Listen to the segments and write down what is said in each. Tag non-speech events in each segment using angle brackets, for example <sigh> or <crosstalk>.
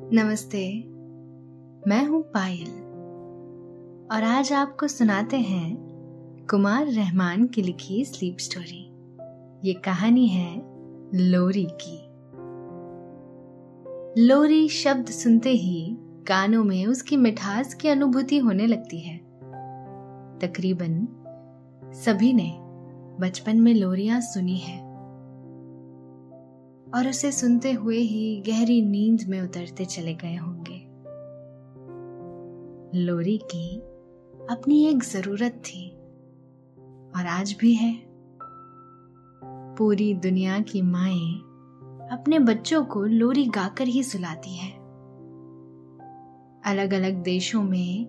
नमस्ते। मैं हूँ पायल। और आज आपको सुनाते हैं कुमार रहमान की लिखी स्लीप स्टोरी ये कहानी है लोरी की। लोरी शब्द सुनते ही कानों में उसकी मिठास की अनुभूति होने लगती है। तकरीबन सभी ने बचपन में लोरियाँ सुनी है। और उसे सुनते हुए ही गहरी नींद में उतरते चले गए होंगे। लोरी की अपनी एक ज़रूरत थी और आज भी है। पूरी दुनिया की माएँ अपने बच्चों को लोरी गाकर ही सुलाती है। अलग अलग देशों में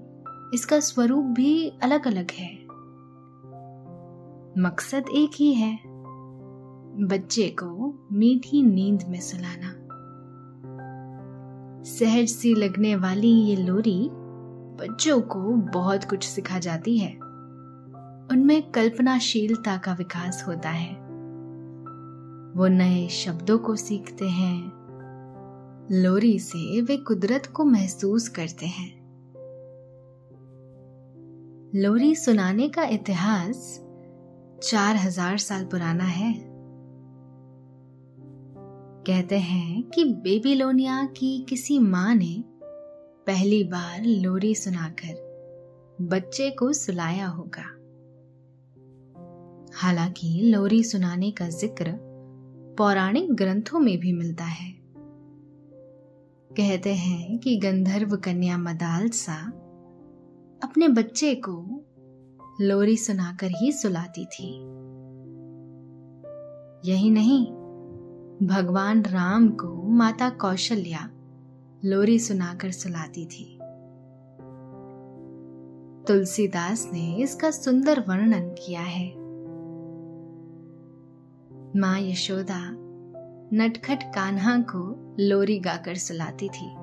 इसका स्वरूप भी अलग अलग है। मकसद एक ही है बच्चे को मीठी नींद में सुलाना। सहज सी लगने वाली ये लोरी बच्चों को बहुत कुछ सिखा जाती है। उनमें कल्पनाशीलता का विकास होता है। वो नए शब्दों को सीखते हैं। लोरी से वे कुदरत को महसूस करते हैं। लोरी सुनाने का इतिहास चार हज़ार साल पुराना है। कहते हैं कि बेबीलोनिया की किसी माँ ने पहली बार लोरी सुनाकर बच्चे को सुलाया होगा। हालाँकि लोरी सुनाने का ज़िक्र पौराणिक ग्रंथों में भी मिलता है। कहते हैं कि गंधर्व कन्या मदालसा अपने बच्चे को लोरी सुनाकर ही सुलाती थी। यही नहीं भगवान राम को माता कौशल्या लोरी सुनाकर सुलाती थी। तुलसीदास ने इसका सुंदर वर्णन किया है। माँ यशोदा नटखट कान्हा को लोरी गाकर सुलाती थी।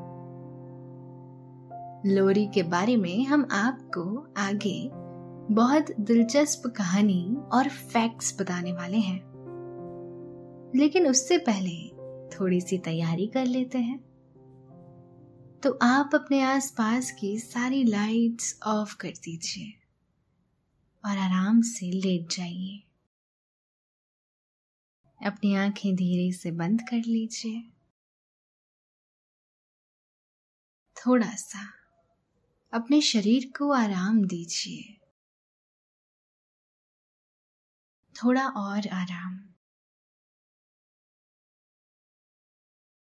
लोरी के बारे में हम आपको आगे बहुत दिलचस्प कहानी और फैक्ट्स बताने वाले हैं। लेकिन उससे पहले थोड़ी सी तैयारी कर लेते हैं। तो आप अपने आसपास की सारी लाइट्स ऑफ़ कर दीजिए और आराम से लेट जाइए। अपनी आँखें धीरे से बंद कर लीजिए। थोड़ा सा अपने शरीर को आराम दीजिए। थोड़ा और आराम।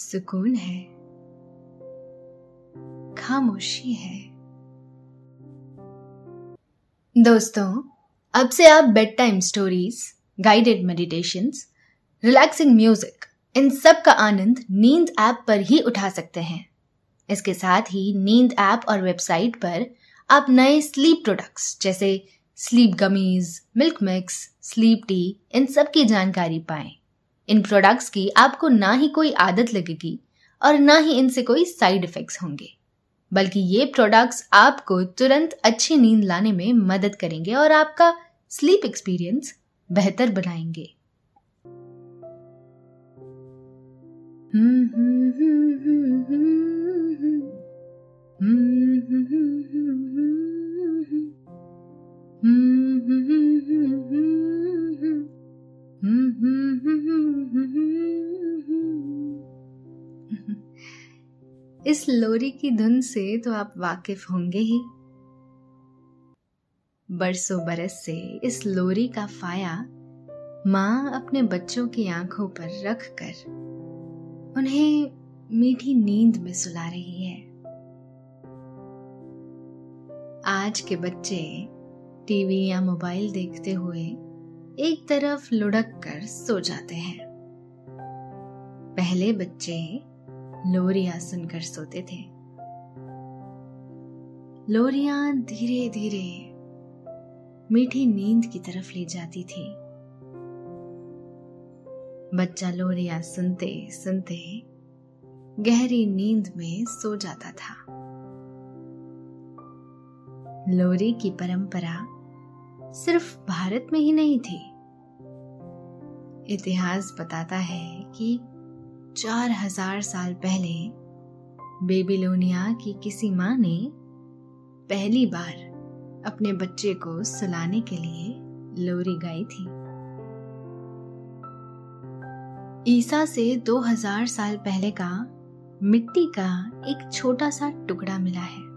सुकून है, खामोशी है। दोस्तों, अब से आप bedtime stories guided meditation relaxing music इन सब का आनंद नींद ऐप पर ही उठा सकते हैं। इसके साथ ही नींद ऐप और वेबसाइट पर आप नए स्लीप प्रोडक्ट्स जैसे sleep gummies milk mix sleep tea इन सब की जानकारी पाएँ। इन प्रोडक्ट्स की आपको ना ही कोई आदत लगेगी और ना ही इनसे कोई साइड इफेक्ट्स होंगे। बल्कि ये प्रोडक्ट्स आपको तुरंत अच्छी नींद लाने में मदद करेंगे और आपका स्लीप एक्सपीरियंस बेहतर बनाएँगे। <laughs> इस लोरी की धुन से तो आप वाकिफ होंगे ही। बरसों बरस से इस लोरी का फाया माँ अपने बच्चों की आँखों पर रख कर उन्हें मीठी नींद में सुला रही है। आज के बच्चे टीवी या मोबाइल देखते हुए एक तरफ़ लुढ़क कर सो जाते हैं। पहले बच्चे लोरिया सुनकर सोते थे। लोरिया धीरे धीरे मीठी नींद की तरफ़ ले जाती थी। बच्चा लोरिया सुनते सुनते गहरी नींद में सो जाता था। लोरी की परंपरा सिर्फ़ भारत में ही नहीं थी। इतिहास बताता है कि चार हज़ार साल पहले बेबीलोनिया की किसी माँ ने पहली बार अपने बच्चे को सुलाने के लिए लोरी गाई थी। ईसा से 2000 साल पहले का मिट्टी का एक छोटा सा टुकड़ा मिला है।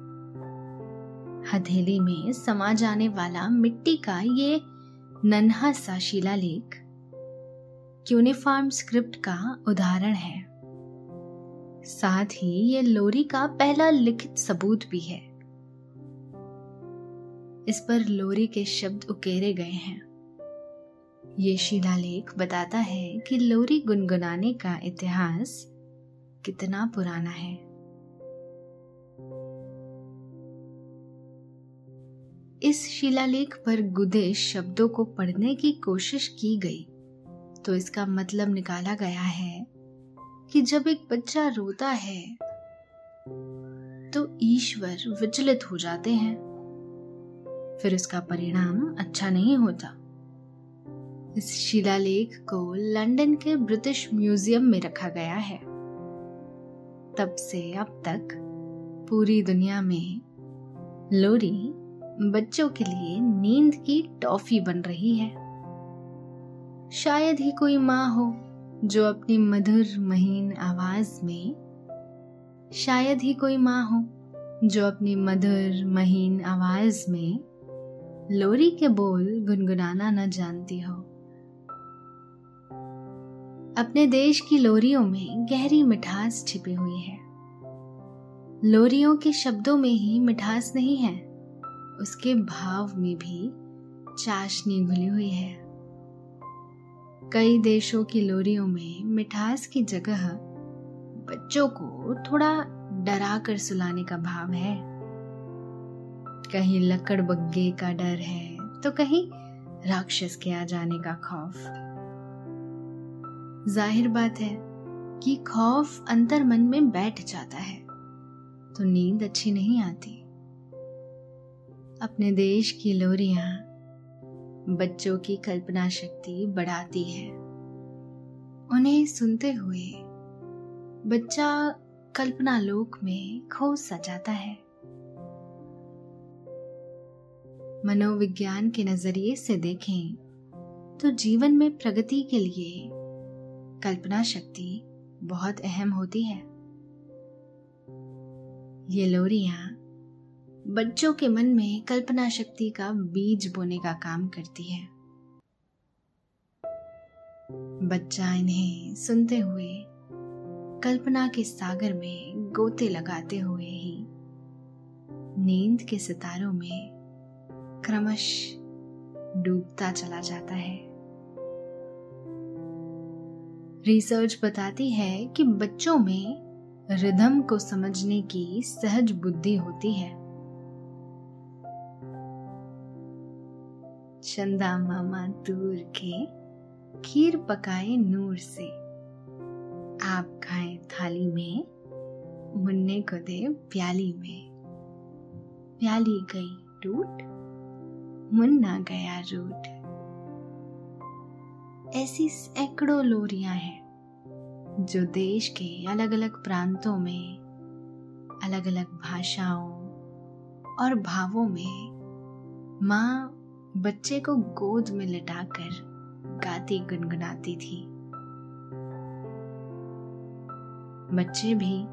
हथेली में समा जाने वाला मिट्टी का ये नन्हा सा शिलालेख यूनिफॉर्म स्क्रिप्ट का उदाहरण है। साथ ही ये लोरी का पहला लिखित सबूत भी है। इस पर लोरी के शब्द उकेरे गए हैं। ये शिलालेख बताता है कि लोरी गुनगुनाने का इतिहास कितना पुराना है। इस शिलालेख पर गुदे शब्दों को पढ़ने की कोशिश की गई। तो इसका मतलब निकाला गया है कि जब एक बच्चा रोता है तो ईश्वर विचलित हो जाते हैं। फिर उसका परिणाम अच्छा नहीं होता। इस शिलालेख को लंदन के ब्रिटिश म्यूज़ियम में रखा गया है। तब से अब तक पूरी दुनिया में लोरी बच्चों के लिए नींद की टॉफी बन रही है। शायद ही कोई माँ हो जो अपनी मधुर, महीन आवाज़ में शायद ही कोई माँ हो जो अपनी मधुर, महीन आवाज़ में लोरी के बोल गुनगुनाना न जानती हो। अपने देश की लोरियों में गहरी मिठास छिपी हुई है। लोरियों के शब्दों में ही मिठास नहीं है, उसके भाव में भी चाशनी घुली हुई है। कई देशों की लोरियों में मिठास की जगह बच्चों को थोड़ा डरा कर सुलाने का भाव है। कहीं लकड़ बग्गे का डर है तो कहीं राक्षस के आ जाने का खौफ। ज़ाहिर बात है कि खौफ अंतर मन में बैठ जाता है तो नींद अच्छी नहीं आती। अपने देश की लोरियाँ बच्चों की कल्पना शक्ति बढ़ाती है। उन्हें सुनते हुए बच्चा कल्पना लोक में खो सा जाता है। मनोविज्ञान के नज़रिए से देखें तो जीवन में प्रगति के लिए कल्पना शक्ति बहुत अहम होती है। ये लोरियाँ बच्चों के मन में कल्पना शक्ति का बीज बोने का काम करती है। बच्चा इन्हें सुनते हुए, कल्पना के सागर में गोते लगाते हुए ही, नींद के सितारों में क्रमश डूबता चला जाता है। रिसर्च बताती है कि बच्चों में रिदम को समझने की सहज बुद्धि होती है। चंदा मामा दूर के खीर पकाए नूर से। आप खाए थाली में, मुन्ने को दे प्याली में। प्याली गई टूट मुन्ना गया रूट। ऐसी सैकड़ों लोरियाँ हैं, जो देश के अलग अलग प्रांतों में अलग अलग भाषाओं और भावों में माँ बच्चे को गोद में लिटाकर गाती गुनगुनाती थी। बच्चे भी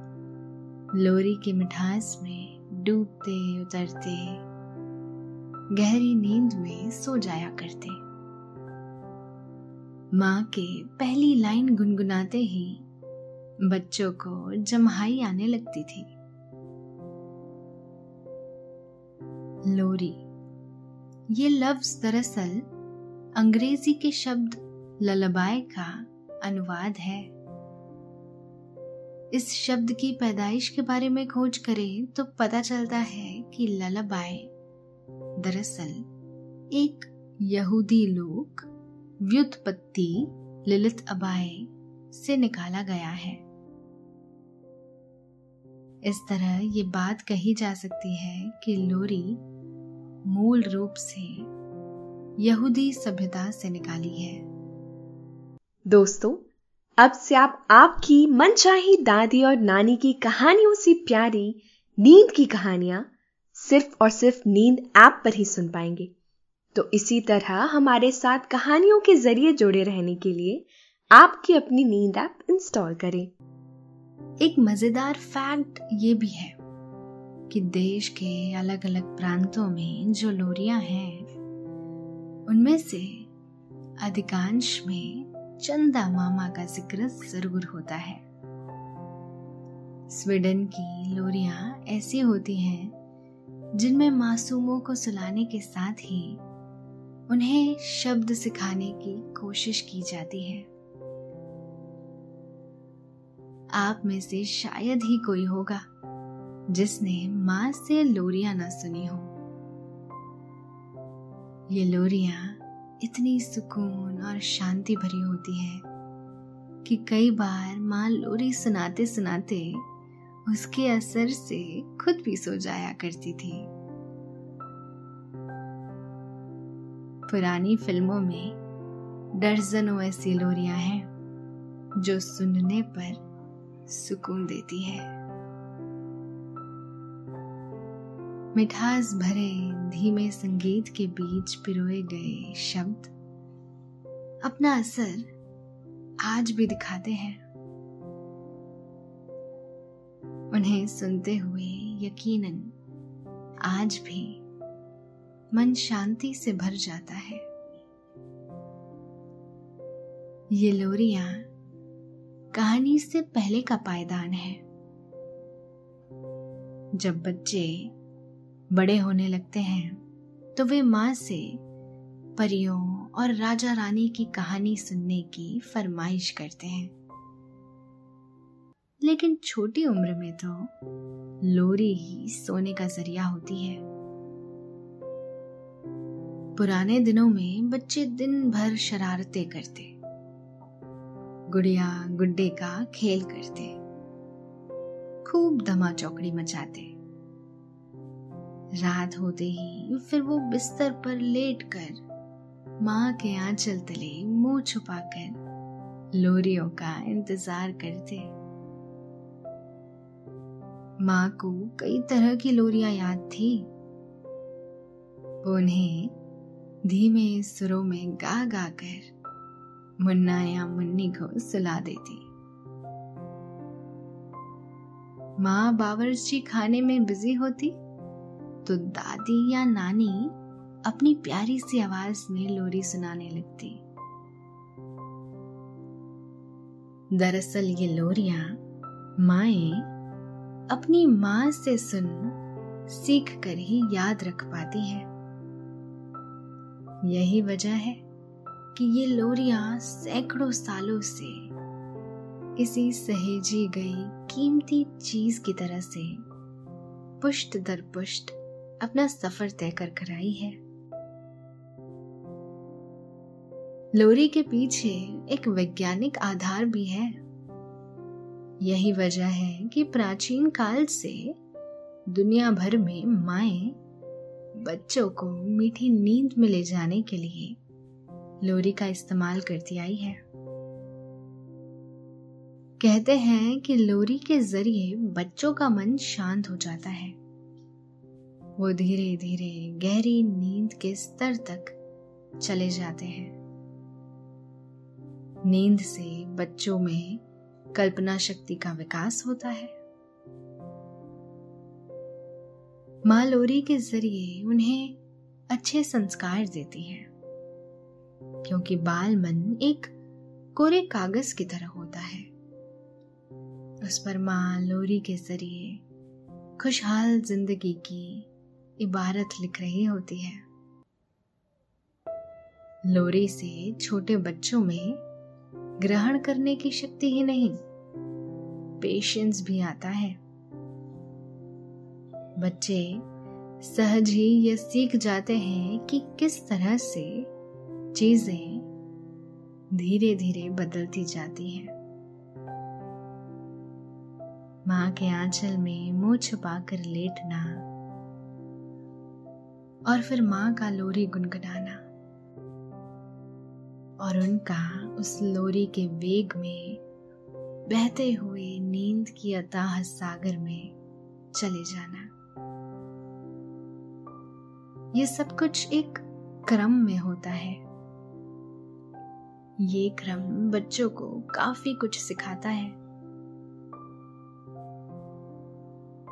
लोरी की मिठास में डूबते उतरते, गहरी नींद में सो जाया करते। माँ के पहली लाइन गुनगुनाते ही बच्चों को जमहाई आने लगती थी। लोरी ये लफ्ज दरअसल अंग्रेज़ी के शब्द ललबाए का अनुवाद है। इस शब्द की पैदाइश के बारे में खोज करें तो पता चलता है कि ललबाए दरअसल एक यहूदी लोक व्युत्पत्ति ललित अबाए से निकाला गया है। इस तरह ये बात कही जा सकती है कि लोरी मूल रूप से यहूदी सभ्यता से निकाली है। दोस्तों अब से आप आपकी मनचाही दादी और नानी की कहानियों से प्यारी नींद की कहानियाँ सिर्फ़ और सिर्फ़ नींद ऐप पर ही सुन पाएँगे। तो इसी तरह हमारे साथ कहानियों के ज़रिए जुड़े रहने के लिए आपकी अपनी नींद ऐप इंस्टॉल करें। एक मज़ेदार फैक्ट ये भी है कि देश के अलग अलग प्रांतों में जो लोरियाँ हैं, उनमें से अधिकांश में चंदा मामा का ज़िक्र ज़रूर होता है। स्वीडन की लोरियाँ ऐसी होती हैं, जिनमें मासूमों को सुलाने के साथ ही उन्हें शब्द सिखाने की कोशिश की जाती है। आप में से शायद ही कोई होगा। जिसने माँ से लोरिया ना सुनी हो। ये लोरिया इतनी सुकून और शांति भरी होती है कि कई बार माँ लोरी सुनाते सुनाते उसके असर से खुद भी सो जाया करती थी। पुरानी फ़िल्मों में दर्जनों ऐसी लोरियाँ हैं जो सुनने पर सुकून देती है। मिठास भरे धीमे संगीत के बीच पिरोए गए शब्द अपना असर आज भी दिखाते हैं। उन्हें सुनते हुए यकीनन आज भी मन शांति से भर जाता है। ये लोरियाँ कहानी से पहले का पायदान है। जब बच्चे बड़े होने लगते हैं। तो वे माँ से परियों और राजा रानी की कहानी सुनने की फरमाइश करते हैं। लेकिन छोटी उम्र में तो लोरी ही सोने का ज़रिया होती है। पुराने दिनों में बच्चे दिन भर शरारतें करते। गुड़िया गुड्डे का खेल करते। खूब धमा चौकड़ी मचाते। रात होते ही फिर वो बिस्तर पर लेट कर माँ के आंचल तले मुँह छुपाकर लोरियों का इंतज़ार करते। माँ को कई तरह की लोरियाँ याद थी। उन्हें धीमे सुरों में गा गा कर मुन्ना या मुन्नी को सुला देती। माँ बावर्ची खाने में बिज़ी होती? तो दादी या नानी अपनी प्यारी सी आवाज़ में लोरी सुनाने लगती। दरअसल ये लोरियाँ माए अपनी माँ से सुन, सीख कर ही याद रख पाती हैं। यही वजह है कि ये लोरियाँ सैकड़ों सालों से किसी सहेजी गई कीमती चीज़ की तरह से पुष्ट दर पुष्ट अपना सफ़र तय कर कर आई है। लोरी के पीछे एक वैज्ञानिक आधार भी है। यही वजह है कि प्राचीन काल से दुनिया भर में माए बच्चों को मीठी नींद में ले जाने के लिए लोरी का इस्तेमाल करती आई है। कहते हैं कि लोरी के ज़रिए बच्चों का मन शांत हो जाता है। वो धीरे धीरे गहरी नींद के स्तर तक चले जाते हैं। नींद से बच्चों में कल्पना शक्ति का विकास होता है। माँ लोरी के ज़रिए उन्हें अच्छे संस्कार देती है, क्योंकि बाल मन एक कोरे कागज़ की तरह होता है। उस पर माँ लोरी के ज़रिए खुशहाल ज़िंदगी की इबारत लिख रही होती है। लोरी से छोटे बच्चों में ग्रहण करने की शक्ति ही नहीं पेशेंस भी आता है। बच्चे सहज ही ये सीख जाते हैं कि किस तरह से चीज़ें धीरे धीरे बदलती जाती हैं। माँ के आंचल में मुँह छुपा कर लेटना और फिर माँ का लोरी गुनगुनाना। और उनका उस लोरी के वेग में बहते हुए नींद की अताह सागर में चले जाना। ये सब कुछ एक क्रम में होता है। ये क्रम बच्चों को काफ़ी कुछ सिखाता है।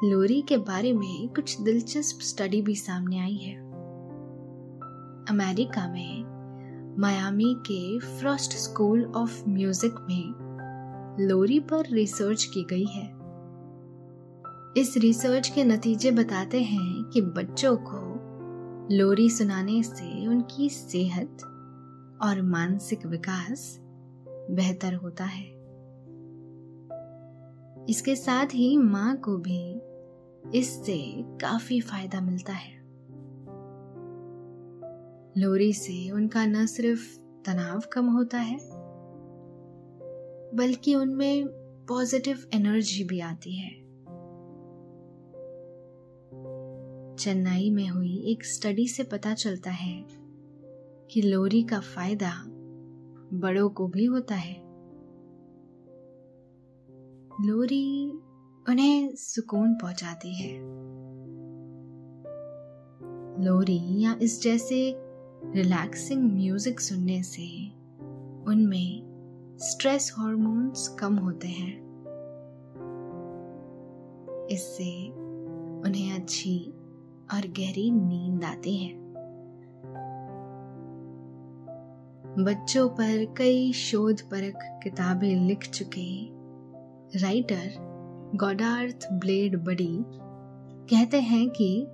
लोरी के बारे में कुछ दिलचस्प स्टडी भी सामने आई है। अमेरिका में मायामी के फ्रॉस्ट स्कूल ऑफ़ म्यूज़िक में लोरी पर रिसर्च की गई है। इस रिसर्च के नतीजे बताते हैं कि बच्चों को लोरी सुनाने से उनकी सेहत और मानसिक विकास बेहतर होता है। इसके साथ ही माँ को भी इससे काफ़ी फ़ायदा मिलता है। लोरी से उनका न सिर्फ़ तनाव कम होता है, बल्कि उनमें पॉजिटिव एनर्जी भी आती है। चेन्नई में हुई एक स्टडी से पता चलता है कि लोरी का फ़ायदा बड़ों को भी होता है। लोरी उन्हें सुकून पहुंचाती है। लोरी या इस जैसे रिलैक्सिंग म्यूज़िक सुनने से उनमें स्ट्रेस हार्मोन्स कम होते हैं। इससे उन्हें अच्छी और गहरी नींद आती है। बच्चों पर कई शोध परक किताबें लिख चुके राइटर गॉडार्थ ब्लेड बडी कहते हैं कि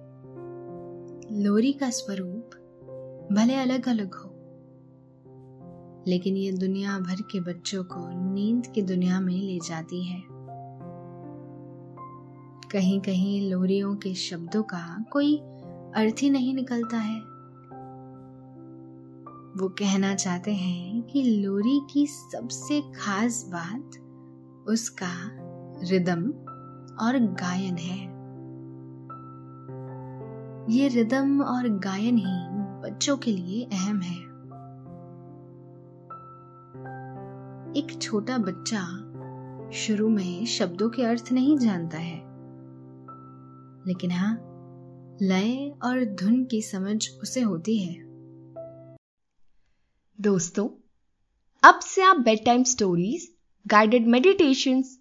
लोरी का स्वरूप भले अलग अलग हो, लेकिन ये दुनिया भर के बच्चों को नींद की दुनिया में ले जाती है। कहीं कहीं लोरियों के शब्दों का कोई अर्थ ही नहीं निकलता है। वो कहना चाहते हैं कि लोरी की सबसे खास बात उसका रिदम और गायन है। ये रिदम और गायन ही बच्चों के लिए अहम है। एक छोटा बच्चा शुरू में शब्दों के अर्थ नहीं जानता है। लेकिन हाँ लय और धुन की समझ उसे होती है। दोस्तों, अब से आप bedtime stories guided meditations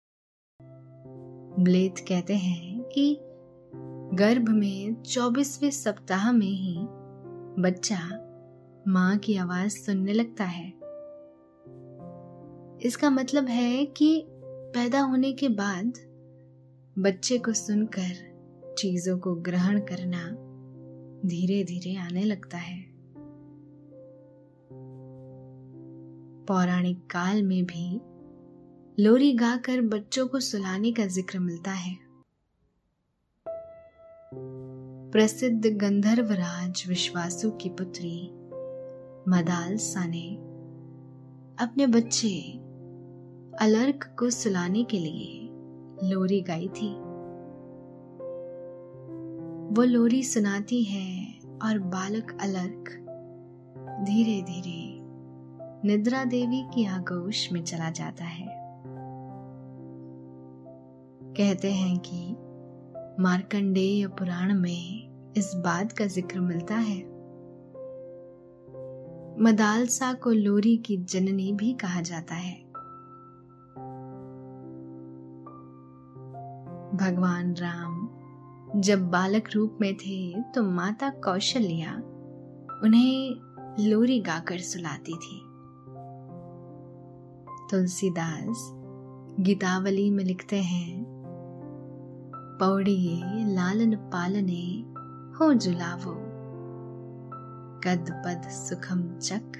ब्लेथ कहते हैं कि गर्भ में चौबीसवें सप्ताह में ही बच्चा माँ की आवाज़ सुनने लगता है। इसका मतलब है कि पैदा होने के बाद बच्चे को सुनकर, चीज़ों को ग्रहण करना धीरे धीरे आने लगता है। पौराणिक काल में भी लोरी गाकर बच्चों को सुलाने का ज़िक्र मिलता है। प्रसिद्ध गंधर्व राज विश्वासु की पुत्री, मदाल साने, अपने बच्चे, अलर्क को सुलाने के लिए लोरी गाई थी। वो लोरी सुनाती है और बालक अलर्क धीरे धीरे निद्रा देवी की आगोश में चला जाता है। कहते हैं कि मार्कंडेय पुराण में इस बात का ज़िक्र मिलता है। मदालसा को लोरी की जननी भी कहा जाता है। भगवान राम जब बालक रूप में थे तो माता कौशल्या उन्हें लोरी गाकर सुलाती थी। तुलसीदास गीतावली में लिखते हैं पौड़िए लालन पालने हो जुलावो। कद पद सुखम चक,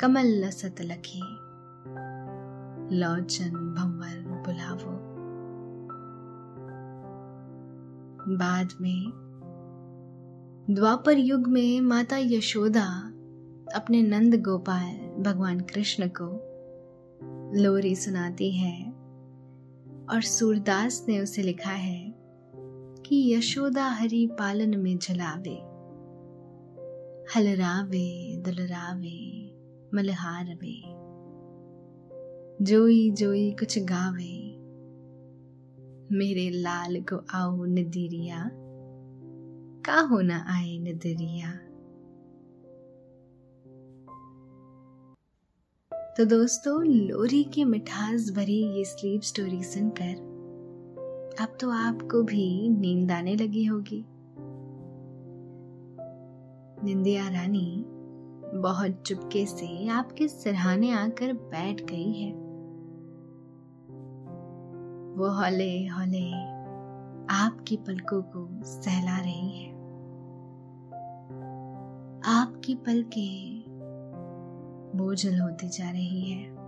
कमल लसत लखी। लौचन भंवर बुलावो। बाद में, द्वापर युग में माता यशोदा अपने नंद गोपाल भगवान कृष्ण को लोरी सुनाती है। और सूरदास ने उसे लिखा है कि यशोदा हरि पालन में जलावे। हलरावे, दुलरावे, मलहारवे। जोई जोई कुछ गावे। मेरे लाल को आओ नदीरिया का होना आए नदरिया। तो दोस्तों, लोरी की मिठास भरी ये स्लीप स्टोरी सुनकर अब तो आपको भी नींद आने लगी होगी। निंदिया रानी बहुत चुपके से आपके सिरहाने आकर बैठ गई है। वो हौले हौले आपकी पलकों को सहला रही है। आपकी पलके बोझल होती जा रही है।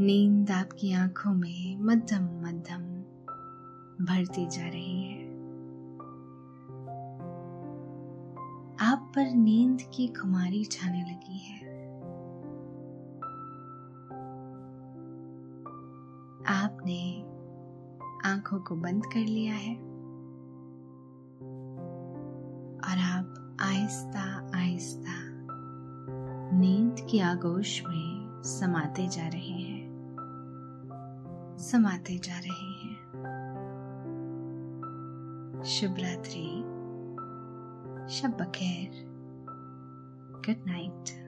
नींद आपकी आँखों में मध्यम मध्यम भरती जा रही है। आप पर नींद की खुमारी छाने लगी है। आपने आँखों को बंद कर लिया है। की आगोश में समाते जा रहे हैं। समाते जा रहे हैं। शुभ रात्रि शब बखैर। Good night